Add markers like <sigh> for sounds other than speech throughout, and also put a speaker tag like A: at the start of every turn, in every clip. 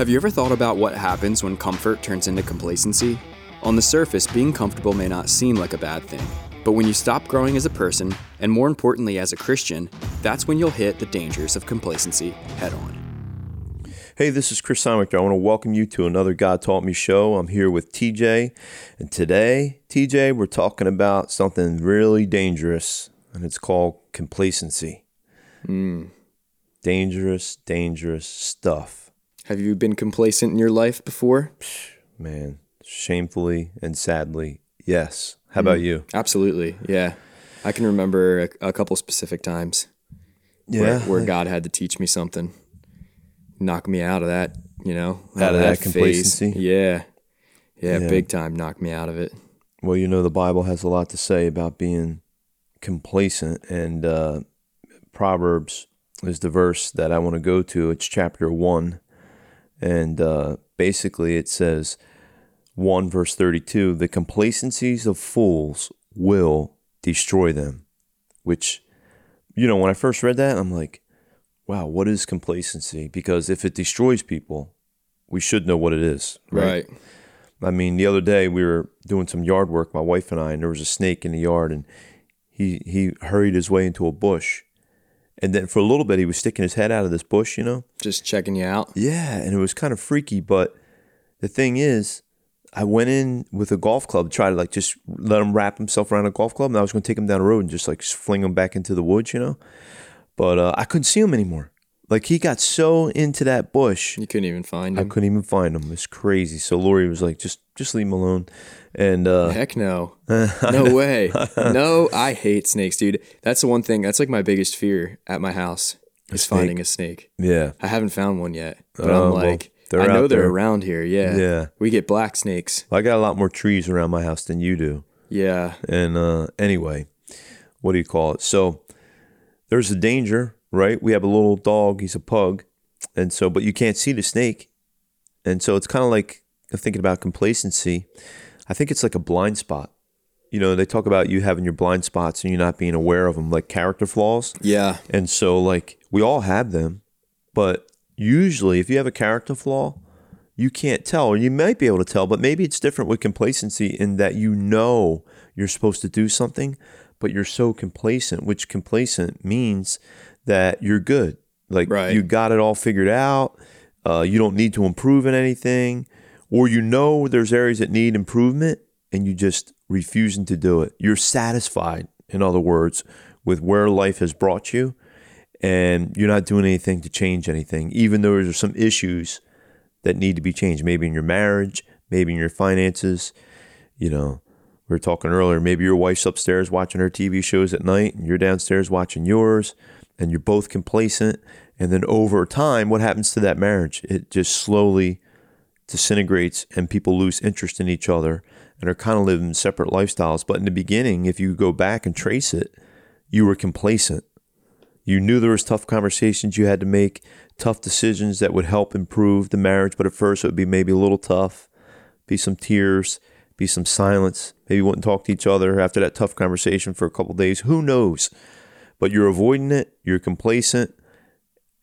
A: Have you ever thought about what happens when comfort turns into complacency? On the surface, being comfortable may not seem like a bad thing, but when you stop growing as a person, and more importantly as a Christian, that's when you'll hit the dangers of complacency head on.
B: Hey, this is Chris Simon. I want to welcome you to another God Taught Me show. I'm here with TJ, and today, TJ, we're talking about something really dangerous, and it's called complacency. Mm. Dangerous, dangerous stuff.
A: Have you been complacent in your life before?
B: Man, shamefully and sadly, yes. How about you?
A: Absolutely, yeah. I can remember a, a couple specific times where, where God had to teach me something, knock me out of that, you know,
B: Out of that complacency?
A: Yeah. yeah,
B: Yeah.
A: big time, knocked me out of it.
B: Well, you know, the Bible has a lot to say about being complacent, and uh, Proverbs is the verse that I want to go to. It's chapter 1, and uh, basically it says, 1 verse 32 The complacencies of fools will destroy them. Which, you know, when I first read that, I'm like, wow, what is complacency? Because if it destroys people, we should know what it is.
A: Right.
B: I mean, the other day we were doing some yard work, my wife and I, and there was a snake in the yard, and he he hurried his way into a bush, and then for a little bit he was sticking his head out of this bush, you know.
A: Just checking you out.
B: Yeah, and it was kind of freaky. But the thing is, I went in with a golf club to try to like just let him wrap himself around a golf club, and I was going to take him down the road and just like fling him back into the woods, you know. But uh, I couldn't see him anymore. Like he got so into that bush,
A: You couldn't even find him.
B: I
A: him.
B: couldn't even find him. It's crazy. So Lori was like, just just leave him alone. And uh,
A: Heck no. <laughs> No way. No, I hate snakes, dude. That's the one thing. That's like my biggest fear at my house is
B: snake?
A: finding a snake.
B: yeah,
A: I haven't found one yet, but
B: Oh,
A: I'm
B: well,
A: like,
B: they're
A: I know
B: out
A: they're
B: there.
A: around here. Yeah.
B: Yeah.
A: We get black snakes.
B: I got a lot more trees around my house than you do.
A: Yeah.
B: And uh, anyway, what do you call it? So there's a danger, right? We have a little dog. He's a pug, and so but you can't see the snake, and so it's kind of like thinking about complacency. I think it's like a blind spot. You know, they talk about you having your blind spots and you not being aware of them, like character flaws.
A: Yeah.
B: And so, like, we all have them, but usually, if you have a character flaw, you can't tell, or you might be able to tell, but maybe it's different with complacency in that you know you're supposed to do something, but you're so complacent, which complacent means that you're good. Like,
A: Right.
B: you got it all figured out. Uh, you don't need to improve in anything, or you know there's areas that need improvement and you just refusing to do it. You're satisfied, in other words, with where life has brought you, and you're not doing anything to change anything, even though there's some issues that need to be changed. Maybe in your marriage, maybe in your finances. You know, we were talking earlier, maybe your wife's upstairs watching her TV shows at night, and you're downstairs watching yours, and you're both complacent. And then over time, what happens to that marriage? It just slowly disintegrates and people lose interest in each other and are kind of living separate lifestyles. But in the beginning, if you go back and trace it, you were complacent. You knew there was tough conversations you had to make, tough decisions that would help improve the marriage, but at first it would be maybe a little tough, be some tears, be some silence. Maybe you wouldn't talk to each other after that tough conversation for a couple days. Who knows? But you're avoiding it, you're complacent,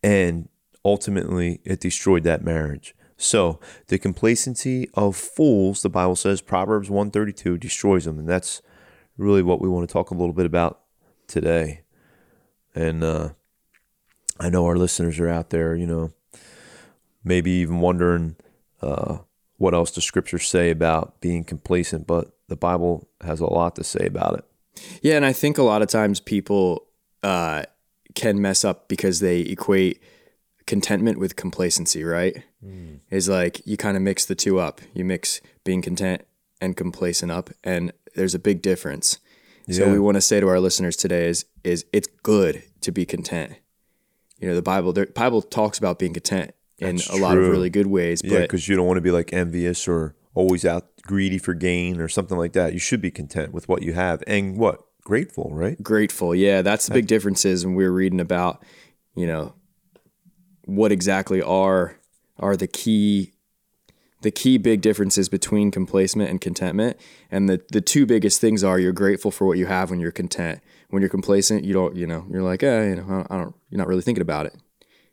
B: and ultimately it destroyed that marriage. So the complacency of fools, the Bible says, Proverbs 132 destroys them. And that's really what we want to talk a little bit about today. And uh, I know our listeners are out there, you know, maybe even wondering uh, what else the scriptures say about being complacent, but the Bible has a lot to say about it.
A: Yeah. And I think a lot of times people uh, can mess up because they equate contentment with complacency, right? Is like you kind of mix the two up. You mix being content and complacent up, and there's a big difference. So
B: Yeah.
A: we want to say to our listeners today is is it's good to be content. You know, the Bible the Bible talks about being content in
B: That's
A: a lot of really good ways,
B: Yeah, because you don't want to be like envious or always out greedy for gain or something like that. You should be content with what you have and what grateful, right?
A: grateful. Yeah, that's the big difference is when we were reading about, you know, what exactly are are the key the key big differences between complacement and contentment. And the the two biggest things are you're grateful for what you have when you're content. When you're complacent, you don't, you know, you're like, eh, you know, I don't, I don't you're not really thinking about it.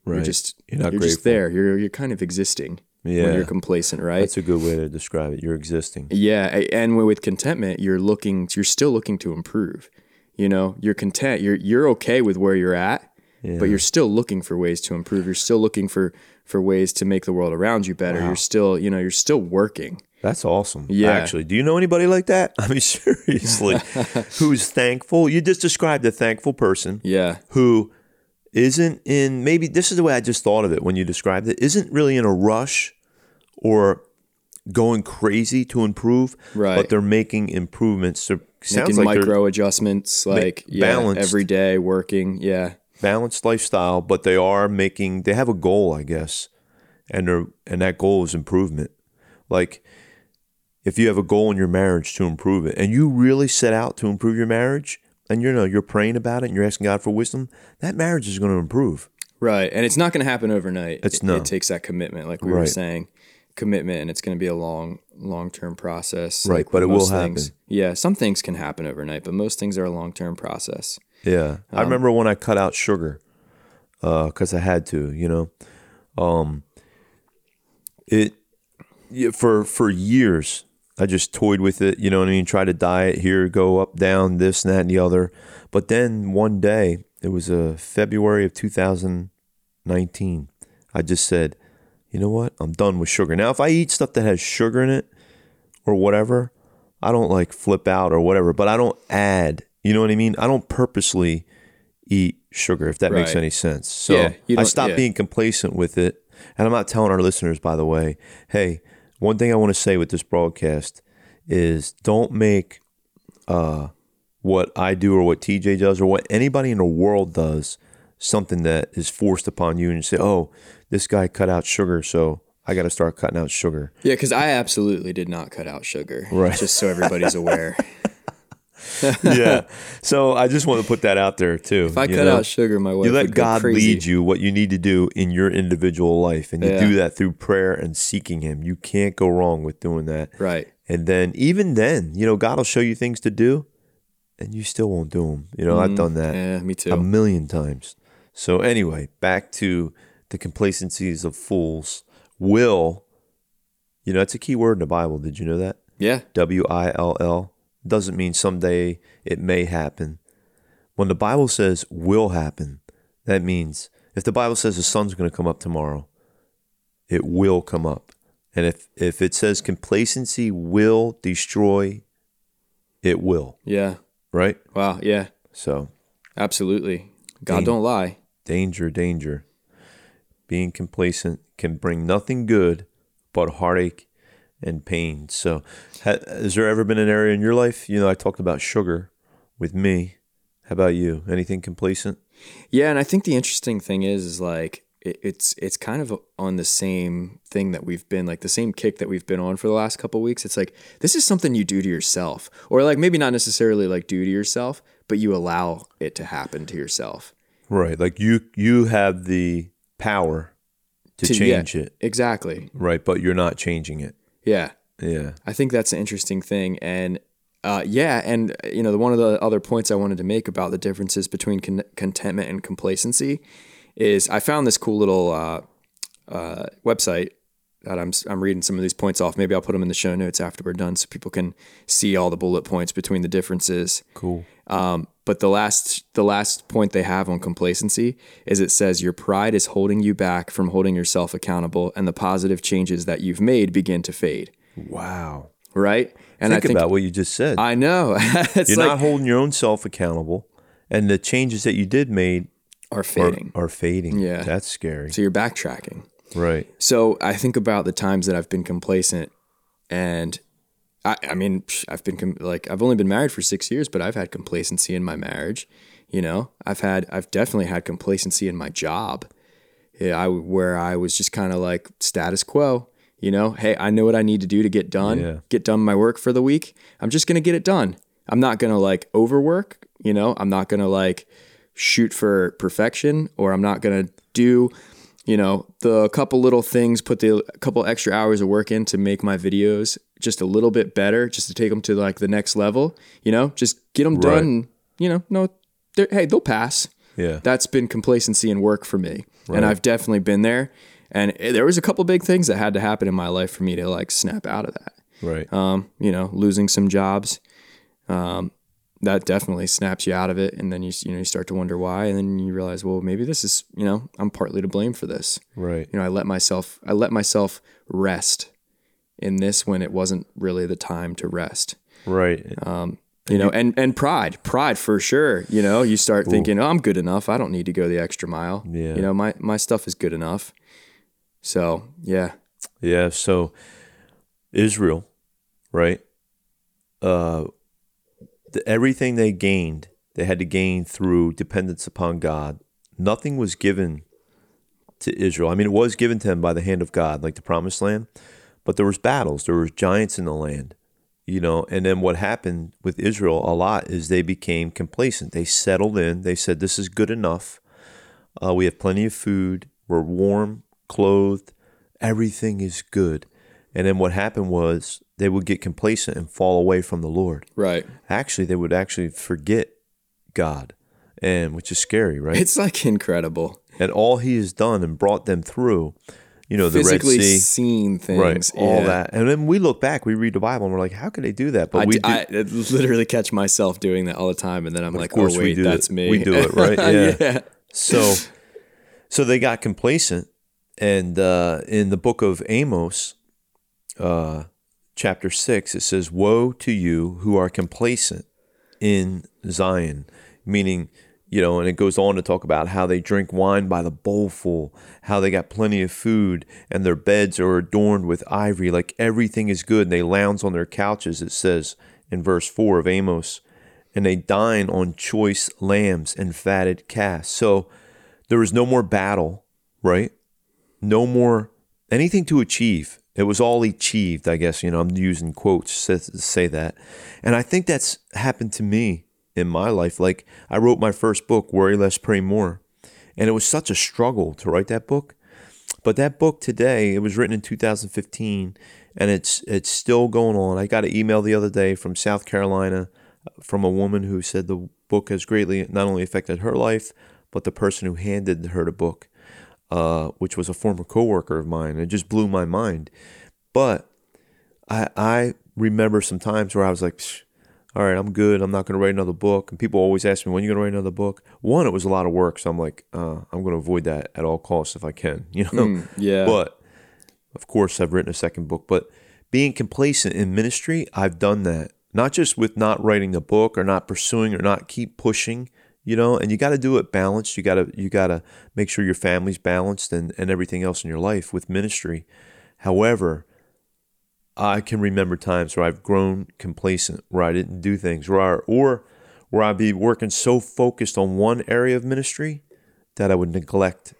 B: Right.
A: You're just
B: You're not
A: you're just there. You're you're kind of existing.
B: Yeah.
A: when you're complacent, right?
B: That's a good way to describe it. You're existing.
A: Yeah, and with contentment, you're looking, you're still looking to improve. You know, you're content. You're you're okay with where you're at, but you're still looking for ways to improve. You're still looking for for ways to make the world around you better. You're still, you know, you're still working.
B: That's awesome.
A: Yeah.
B: Actually, do you know anybody like that? <laughs> I mean, seriously, <laughs> who's thankful? You just described a thankful person
A: Yeah,
B: who isn't in, maybe this is the way I just thought of it when you described it, isn't really in a rush or going crazy to improve,
A: Right.
B: but they're making improvements. So sounds
A: making
B: like
A: micro adjustments, like yeah,
B: balanced.
A: every day working. Yeah,
B: balanced lifestyle, but they are making they have a goal, I guess, and they're and that goal is improvement. Like if you have a goal in your marriage to improve it, and you really set out to improve your marriage, and you know you're praying about it and you're asking God for wisdom, that marriage is going to improve.
A: right. And it's not going to happen overnight.
B: It's
A: it,
B: no.
A: It takes that commitment, like we were saying, commitment, and it's going to be a long, long term process.
B: Right,
A: like
B: but it will
A: things.
B: happen.
A: Yeah, some things can happen overnight, but most things are a long term process.
B: Yeah, I remember when I cut out sugar because I had to. You know, um, it for for years I just toyed with it. You know what I mean? Try to diet here, go up, down, this and that and the other. But then one day, it was a February of 2019. I just said, you know what? I'm done with sugar. Now, if I eat stuff that has sugar in it or whatever, I don't like flip out or whatever, but I don't add. You know what I mean? I don't purposely eat sugar, if that makes any sense. So
A: Yeah,
B: I stopped
A: yeah.
B: being complacent with it. And I'm not telling our listeners, by the way, hey, one thing I want to say with this broadcast is don't make uh, what I do or what TJ does or what anybody in the world does something that is forced upon you and you say, oh, this guy cut out sugar, so I got to start cutting out sugar.
A: Yeah, because I absolutely did not cut out sugar.
B: Right.
A: Just so everybody's aware. <laughs> <laughs>
B: yeah. So I just want to put that out there too.
A: If I cut out sugar, my wife
B: you let God lead you what you need to do in your individual life, and you
A: Yeah.
B: do that through prayer and seeking Him. You can't go wrong with doing that.
A: Right.
B: And then, even then, you know, God will show you things to do, and you still won't do them. You know, I've mm-hmm. done that
A: Yeah, me too.
B: a million times. So anyway, back to the complacencies of fools. Will, you know, that's a key word in the Bible. Did you know that?
A: yeah.
B: W I L L doesn't mean someday it may happen. When the Bible says will happen, that means if the Bible says the sun's going to come up tomorrow, it will come up. And if if it says complacency will destroy, it will,
A: Yeah.
B: right?
A: Wow. Yeah.
B: So,
A: Absolutely. God
B: Dang.
A: don't lie.
B: danger, danger. Being complacent can bring nothing good but heartache and pain. So, ha, has there ever been an area in your life? You know, I talked about sugar with me. How about you? Anything complacent?
A: Yeah, and I think the interesting thing is, is like it, it's it's kind of on the same thing that we've been like the same kick that we've been on for the last couple weeks. It's like this is something you do to yourself, or like maybe not necessarily like do to yourself, but you allow it to happen to yourself.
B: Right. Like you you have the power to,
A: To- yeah.
B: change it.
A: Exactly.
B: Right, but you're not changing it.
A: Yeah.
B: Yeah.
A: I think that's an interesting thing. And uh, yeah, and you know, the, one of the other points I wanted to make about the differences between con- contentment and complacency is I found this cool little uh, uh, website that I'm I'm reading some of these points off. Maybe I'll put them in the show notes after we're done, so people can see all the bullet points between the differences.
B: Cool.
A: Um, but the last the last point they have on complacency is it says your pride is holding you back from holding yourself accountable, and the positive changes that you've made begin to fade.
B: Wow.
A: Right? And
B: think,
A: I think
B: about what you just said.
A: I know. <laughs> it's
B: you're
A: like
B: not holding your own self accountable, and the changes that you did made
A: are
B: are,
A: fading.
B: are fading.
A: Yeah.
B: That's scary.
A: so you're backtracking.
B: Right.
A: So I think about the times that I've been complacent, and I, I mean, I've been like I've only been married for six years, but I've had complacency in my marriage. You know, I've had I've definitely had complacency in my job. Yeah, I where I was just kind of like status quo. You know, hey, I know what I need to do to get done,
B: Yeah.
A: get done my work for the week. I'm just gonna get it done. I'm not gonna like overwork. You know, I'm not gonna like shoot for perfection, or I'm not gonna do you know, the couple little things, put the a couple extra hours of work in to make my videos just a little bit better, just to take them to like the next level. You know, just get them done.
B: Right.
A: And, you know, no, hey, they'll pass.
B: Yeah.
A: That's been complacency and work for me,
B: Right.
A: and I've definitely been there. And it- there was a couple big things that had to happen in my life for me to like snap out of that.
B: Right.
A: Um, you know, losing some jobs, um, that definitely snaps you out of it, and then you you know you start to wonder why, and then you realize, well, maybe this is you know I'm partly to blame for this.
B: right.
A: You know, I let myself I let myself rest in this when it wasn't really the time to rest.
B: Right.
A: Um, You know, and and pride, pride for sure. You know, you start thinking, oh, I'm good enough. I don't need to go the extra mile.
B: Yeah.
A: You know, my my stuff is good enough. So yeah,
B: Yeah. So Israel, right? Uh, the, everything they gained, they had to gain through dependence upon God. Nothing was given to Israel. I mean, it was given to them by the hand of God, like the promised land, but there was battles. There was giants in the land, you know. And then what happened with Israel a lot is they became complacent. They settled in. They said, "This is good enough. Uh, we have plenty of food. We're warm, clothed. Everything is good." And then what happened was they would get complacent and fall away from the Lord.
A: right.
B: Actually, they would actually forget God, and which is scary, right?
A: It's like incredible.
B: and all He has done and brought them through, you know, the
A: Physically
B: Red Sea,
A: seeing things,
B: right? All
A: yeah.
B: that, and then we look back, we read the Bible, and we're like, how could they do that? But
A: I,
B: we
A: d-
B: do,
A: I literally catch myself doing that all the time, and then I'm like, of
B: course
A: oh
B: we
A: wait,
B: do
A: that's
B: it.
A: me.
B: We do it, right? <laughs> Yeah.
A: yeah.
B: So, so they got complacent, and uh, in the book of Amos, uh, chapter six, it says, "Woe to you who are complacent in Zion," meaning, you know, and it goes on to talk about how they drink wine by the bowlful, how they got plenty of food, and their beds are adorned with ivory, like everything is good. And they lounge on their couches. It says in verse four of Amos and they dine on choice lambs and fatted calves. So there is no more battle, right? No more anything to achieve. It was all achieved, I guess. You know, I'm using quotes to say that. And I think that's happened to me in my life. Like, I wrote my first book, Worry Less, Pray More. And it was such a struggle to write that book. But that book today, it was written in 2015, and it's it's still going on. I got an email the other day from South Carolina from a woman who said the book has greatly not only affected her life, but the person who handed her the book, uh, which was a former coworker of mine. It just blew my mind. But I I remember some times where I was like, all right, I'm good. I'm not going to write another book. And people always ask me, when are you going to write another book? One, it was a lot of work. So I'm like, uh, I'm going to avoid that at all costs if I can, <laughs> you know?
A: Mm, yeah.
B: But of course, I've written a second book. But being complacent in ministry, I've done that. Not just with not writing the book or not pursuing or not keep pushing, you know. And you got to do it balanced. You got to you got to make sure your family's balanced and and everything else in your life with ministry. However, I can remember times where I've grown complacent, where I didn't do things, where I, or where I'd be working so focused on one area of ministry that I would neglect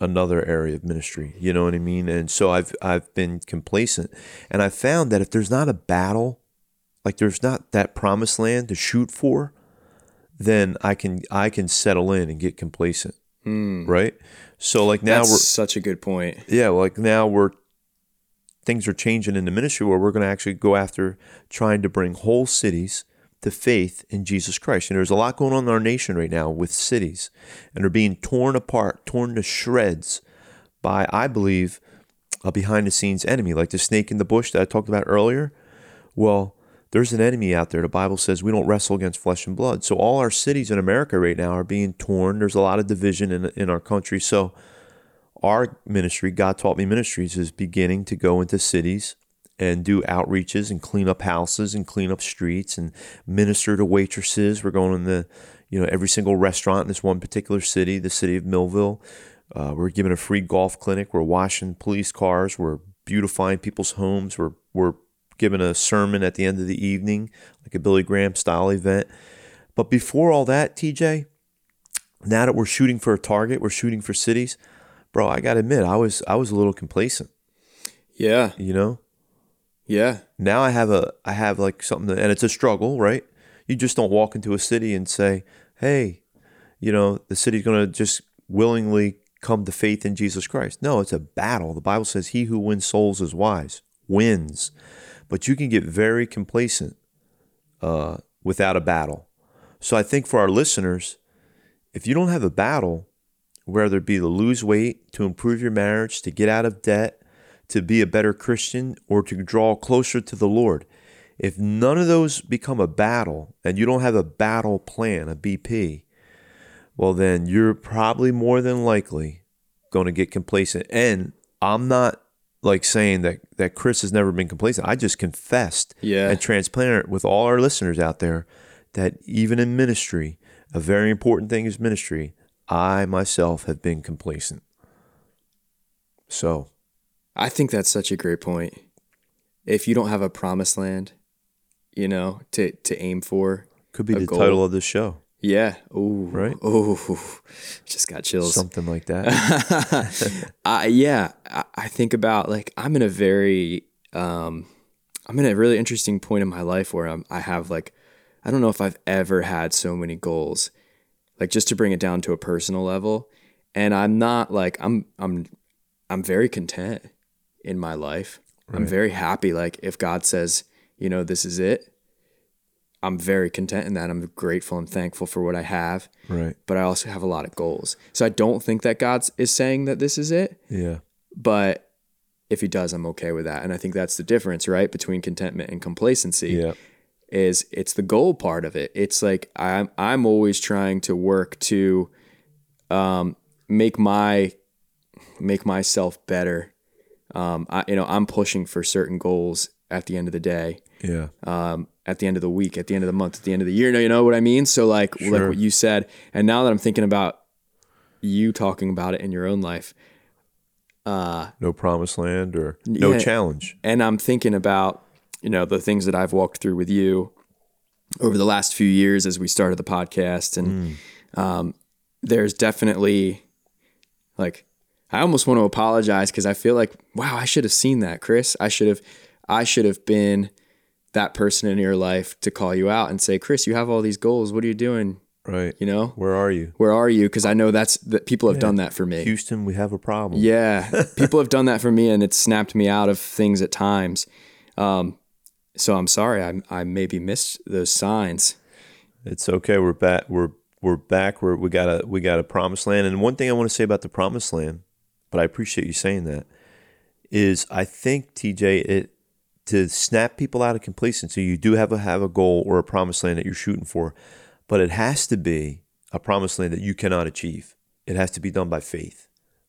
B: another area of ministry. You know what I mean? And so I've I've been complacent, and I found that if there's not a battle, like there's not that promised land to shoot for, then I can I can settle in and get complacent, hmm. right? So like now
A: That's
B: we're
A: such a good point.
B: yeah, like now we're things are changing in the ministry where we're going to actually go after trying to bring whole cities to faith in Jesus Christ. And there's a lot going on in our nation right now with cities, and they're being torn apart, torn to shreds by, I believe, a behind the scenes enemy, like the snake in the bush that I talked about earlier. Well, there's an enemy out there. The Bible says we don't wrestle against flesh and blood. So all our cities in America right now are being torn. There's a lot of division in in our country. So our ministry, God Taught Me Ministries, is beginning to go into cities and do outreaches and clean up houses and clean up streets and minister to waitresses. We're going in the, you know, every single restaurant in this one particular city, the city of Millville. Uh, we're giving a free golf clinic. We're washing police cars. We're beautifying people's homes. We're we're giving a sermon at the end of the evening, like a Billy Graham style event. But before all that, TJ, now that we're shooting for a target, we're shooting for cities, bro. I gotta admit, I was I was a little complacent.
A: Yeah.
B: You know,
A: Yeah.
B: now I have a I have like something, that, and it's a struggle, right? You just don't walk into a city and say, "Hey, you know, the city's gonna just willingly come to faith in Jesus Christ." No, it's a battle. The Bible says, "He who wins souls is wise, wins." But you can get very complacent uh, without a battle. So I think for our listeners, if you don't have a battle, whether it be to lose weight, to improve your marriage, to get out of debt, to be a better Christian, or to draw closer to the Lord. If none of those become a battle and you don't have a battle plan, a BP, well, then you're probably more than likely going to get complacent. And I'm not like saying that, that Chris has never been complacent. I just confessed
A: Yeah.
B: and transparent with all our listeners out there that even in ministry, a very important thing is ministry. I myself have been complacent. So,
A: I think that's such a great point. If you don't have a promised land, you know, to to aim for,
B: could be the
A: goal.
B: title of this show,
A: yeah. Oh.
B: Right?
A: Oh, <laughs> just got chills.
B: something like that. <laughs>
A: uh, yeah, I, I think about like I'm in a very, um, I'm in a really interesting point in my life where I'm, I have like, I don't know if I've ever had so many goals, like just to bring it down to a personal level, and I'm not like I'm I'm I'm very content in my life. I'm very happy. Like if God says, you know, this is it. I'm very content in that. I'm grateful and thankful for what I have
B: right.
A: but I also have a lot of goals. So I don't think that God is saying that this is it,
B: Yeah.
A: but if he does, I'm okay with that. And I think that's the difference, right, between contentment and complacency
B: Yeah.
A: is it's the goal part of it. It's like I'm I'm always trying to work to um, make my make myself better. Um, I, you know, I'm pushing for certain goals at the end of the day
B: Yeah.
A: um, at the end of the week, at the end of the month, at the end of the year. No, you know what I mean? So like like what you said, and now that I'm thinking about you talking about it in your own life, uh,
B: No promised land or no
A: Yeah.
B: challenge.
A: and I'm thinking about you know the things that I've walked through with you over the last few years as we started the podcast, and um, there's definitely like I almost want to apologize because I feel like wow I should have seen that Chris I should have I should have been that person in your life to call you out and say Chris you have all these goals what are you doing
B: Right.
A: you know
B: Where are you?
A: where are you because I know that's that people have done that for me
B: Houston, we have a problem.
A: yeah, <laughs> people have done that for me, and it's snapped me out of things at times. Um, so I'm sorry, I I maybe missed those signs.
B: It's okay. We're back. We're we're back. We're, we got a we got a promised land. And one thing I want to say about the promised land, but I appreciate you saying that, is I think TJ it to snap people out of complacency. You do have a have a goal or a promised land that you're shooting for, but it has to be a promised land that you cannot achieve. It has to be done by faith.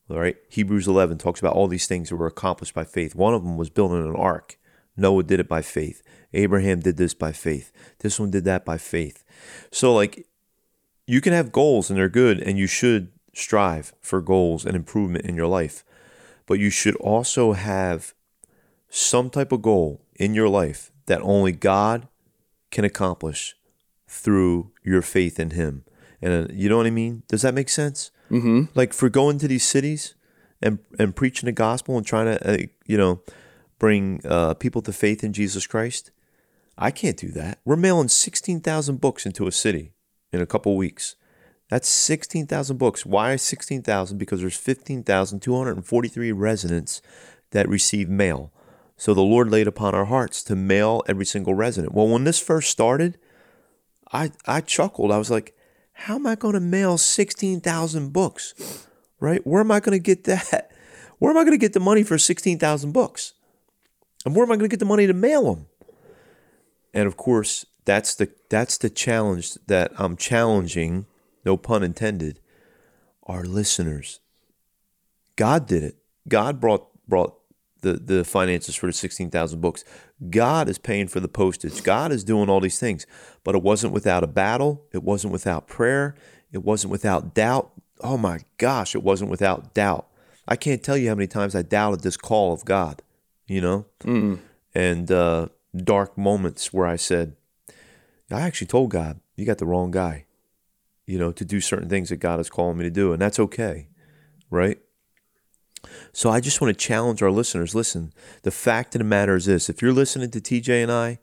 B: All right. Hebrews 11 talks about all these things that were accomplished by faith. One of them was building an ark. Noah did it by faith. Abraham did this by faith. This one did that by faith. So, like, you can have goals and they're good, and you should strive for goals and improvement in your life. But you should also have some type of goal in your life that only God can accomplish through your faith in Him. And uh, you know what I mean? Does that make sense?
A: Mm-hmm.
B: like for going to these cities and and preaching the gospel and trying to uh, you know bring uh, people to faith in Jesus Christ. I can't do that. We're mailing sixteen thousand books into a city in a couple weeks. That's sixteen thousand books. Why sixteen thousand? Because there's fifteen thousand two hundred and forty-three residents that receive mail. So the Lord laid upon our hearts to mail every single resident. Well, when this first started, I I chuckled. I was like, how am I going to mail 16,000 books? Right? Where am I going to get that? Where am I going to get the money for 16,000 books? And where am I going to get the money to mail them? And of course, that's the that's the challenge that I'm challenging, no pun intended, our listeners. God did it. God brought brought the, the finances for the 16,000 books. God is paying for the postage. God is doing all these things. But it wasn't without a battle. It wasn't without prayer. It wasn't without doubt. Oh my gosh, it wasn't without doubt. I can't tell you how many times I doubted this call of God, you know?
A: Mm.
B: And uh, dark moments where I said, I actually told God, you got the wrong guy, you know, to do certain things that God is calling me to do. And that's okay, right? So I just want to challenge our listeners. Listen, the fact of the matter is this if you're listening to TJ and I,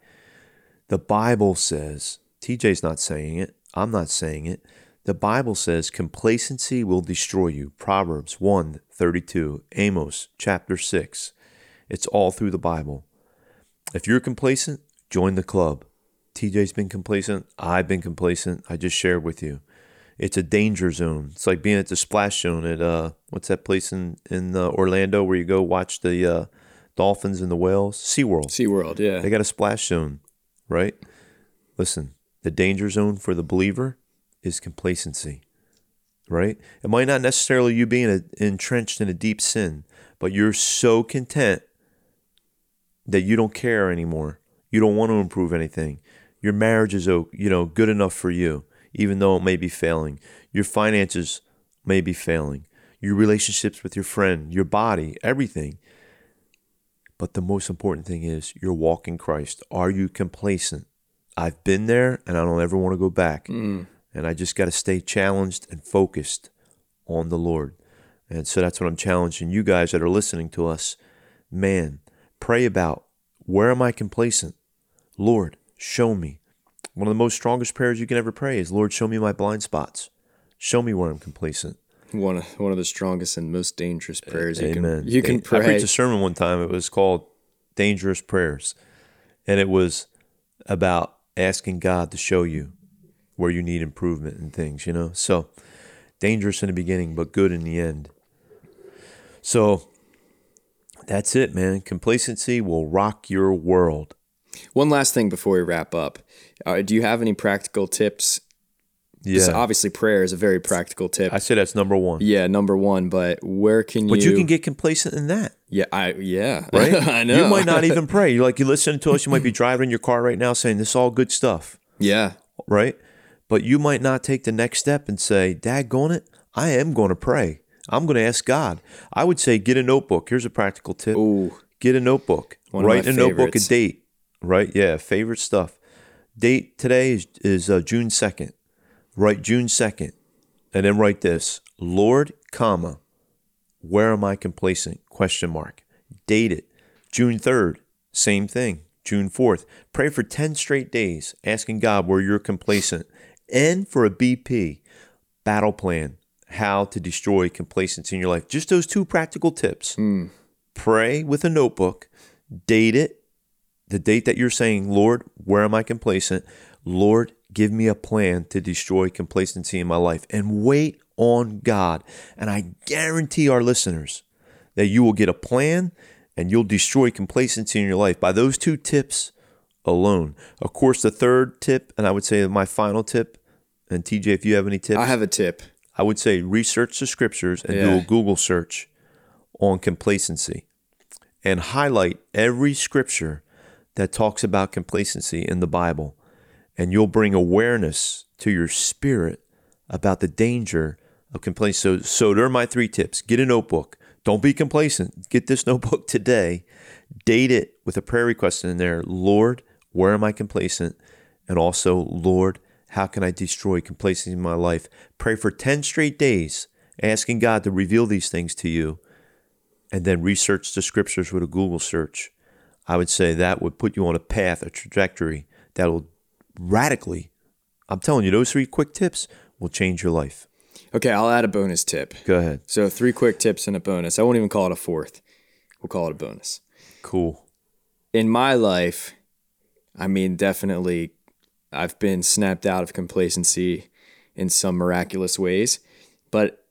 B: the Bible says, TJ's not saying it, I'm not saying it. The Bible says complacency will destroy you. Proverbs 1 32, Amos chapter 6. It's all through the Bible. If you're complacent, join the club. TJ's been complacent. I've been complacent. I just shared with you. It's a danger zone. It's like being at the splash zone at uh, what's that place in in uh, Orlando where you go watch the uh, dolphins and the whales? SeaWorld.
A: SeaWorld, yeah.
B: They got a splash zone, right? Listen, the danger zone for the believer is complacency, right? It might not necessarily you being a, entrenched in a deep sin, but you're so content that you don't care anymore. You don't want to improve anything. Your marriage is you know good enough for you, even though it may be failing. Your finances may be failing. Your relationships with your friend, your body, everything. But the most important thing is your walk in Christ. Are you complacent? I've been there and I don't ever want to go back.
A: Mm.
B: And I just got to stay challenged and focused on the Lord. And so that's what I'm challenging you guys that are listening to us. Man, pray about where am I complacent? Lord, show me. One of the most strongest prayers you can ever pray is, Lord, show me my blind spots. Show me where I'm complacent.
A: One of, one of the strongest and most dangerous prayers you
B: Amen.
A: can you can
B: I
A: pray.
B: preached a sermon one time. It was called Dangerous Prayers. And it was about asking God to show you where you need improvement and things, you know? So dangerous in the beginning, but good in the end. So that's it, man. Complacency will rock your world.
A: One last thing before we wrap up. Uh, do you have any practical tips?
B: Yeah.
A: Obviously, prayer is a very practical tip.
B: I say that's number one.
A: yeah, number one. But where can you?
B: But you can get complacent in that,
A: Yeah, I yeah. <laughs>
B: right?
A: I know.
B: You might not even <laughs> pray. You're like you listen to us. You might be driving your car right now, saying this is all good stuff,
A: Yeah,
B: right? But you might not take the next step and say, "Daggone it, I am going to pray. I'm going to ask God." I would say, get a notebook. Here's a practical tip:
A: Ooh,
B: get a notebook.
A: One
B: write in a notebook a date. Right? Yeah, favorite stuff. Date today is is uh, June second. Write June second, and then write this: Lord, comma, where am I complacent? Question mark. Date it. June 3rd, same thing. June 4th. Pray for 10 straight days, asking God where you're complacent. And for a BP, battle plan, how to destroy complacency in your life. Just those two practical tips. Pray with a notebook, date it, the date that you're saying, Lord, where am I complacent? Lord, give me a plan to destroy complacency in my life and wait on God. And I guarantee our listeners that you will get a plan and you'll destroy complacency in your life by those two tips alone. Of course, the third tip, and I would say my final tip, and TJ, if you have any tips,
A: I have a tip.
B: I would say research the scriptures and do a Google search on complacency and highlight every scripture that talks about complacency in the Bible. And you'll bring awareness to your spirit about the danger of complacency. So, so there are my three tips. Get a notebook. Don't be complacent. Get this <laughs> notebook today. Date it with a prayer request in there. Lord, where am I complacent? And also, Lord, how can I destroy complacency in my life? Pray for 10 straight days, asking God to reveal these things to you, and then research the scriptures with a Google search. I would say that would put you on a path, a trajectory that will radically, I'm telling you, those three quick tips will change your life.
A: Okay, I'll add a bonus tip.
B: Go ahead.
A: So three quick tips and a bonus. I won't even call it a fourth. We'll call it a bonus.
B: Cool.
A: In my life, I mean, definitely, I've been snapped out of complacency in some miraculous ways, but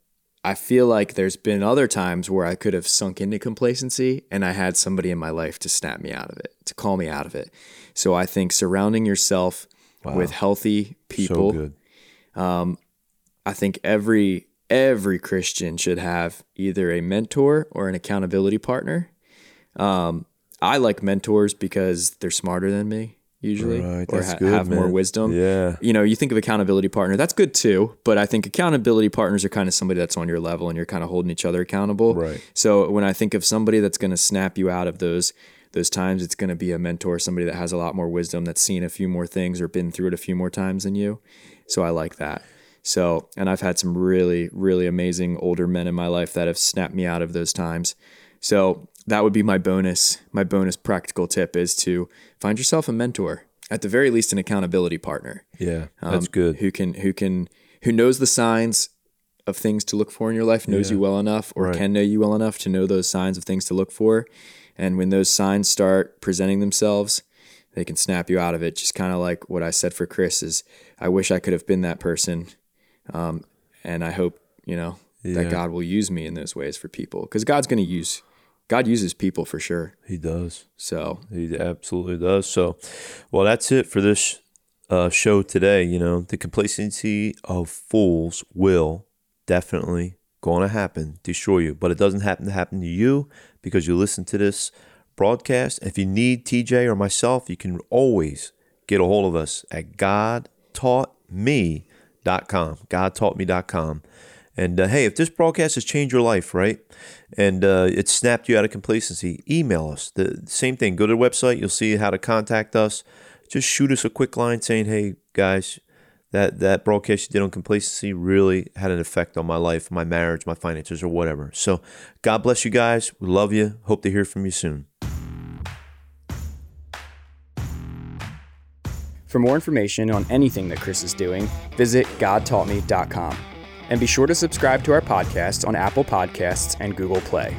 A: I feel like there's been other times where I could have sunk into complacency and I had somebody in my life to snap me out of it, to call me out of it. So I think surrounding yourself with healthy people
B: So good.
A: I think every every Christian should have either a mentor or an accountability partner. Um, I like mentors because they're smarter than me usually,
B: Right,
A: or ha-
B: good,
A: have more wisdom.
B: Yeah.
A: You know, you think of accountability partner, that's good too. But I think accountability partners are kind of somebody that's on your level and you're kind of holding each other accountable.
B: Right.
A: So when I think of somebody that's going to snap you out of those those times, it's going to be a mentor, somebody that has a lot more wisdom, that's seen a few more things or been through it a few more times than you. So I like that. So, and I've had some really, really amazing older men in my life that have snapped me out of those times. So that would be my bonus. My bonus practical tip is to find yourself a mentor, at the very least, an accountability partner
B: Yeah,
A: um,
B: that's good.
A: who can who can who knows the signs of things to look for in your life, knows you well enough, or
B: Right.
A: can know you well enough to know those signs of things to look for. And when those signs start presenting themselves, they can snap you out of it. Just kind of like what I said for Chris is, I wish I could have been that person Um, and I hope, you know,
B: Yeah.
A: that God will use me in those ways for people because God's going to use, God uses people for sure.
B: He does.
A: So
B: He absolutely does. So, well, that's it for this uh, show today. You know, the complacency of fools will definitely going to happen, destroy you. But it doesn't happen to happen to you because you listen to this broadcast. If you need TJ or myself, you can always get a hold of us at godtaughtme.com. Godtaughtme.com. And uh, hey, if this broadcast has changed your life, right, and uh, it snapped you out of complacency, email us. The same thing. Go to the website. You'll see how to contact us. Just shoot us a quick line saying, "Hey guys, that that broadcast you did on complacency really had an effect on my life, my marriage, my finances, or whatever." So, God bless you guys. We love you. Hope to hear from you soon.
C: For more information on anything that Chris is doing, visit godtaughtme.com. And be sure to subscribe to our podcast on Apple Podcasts and Google Play.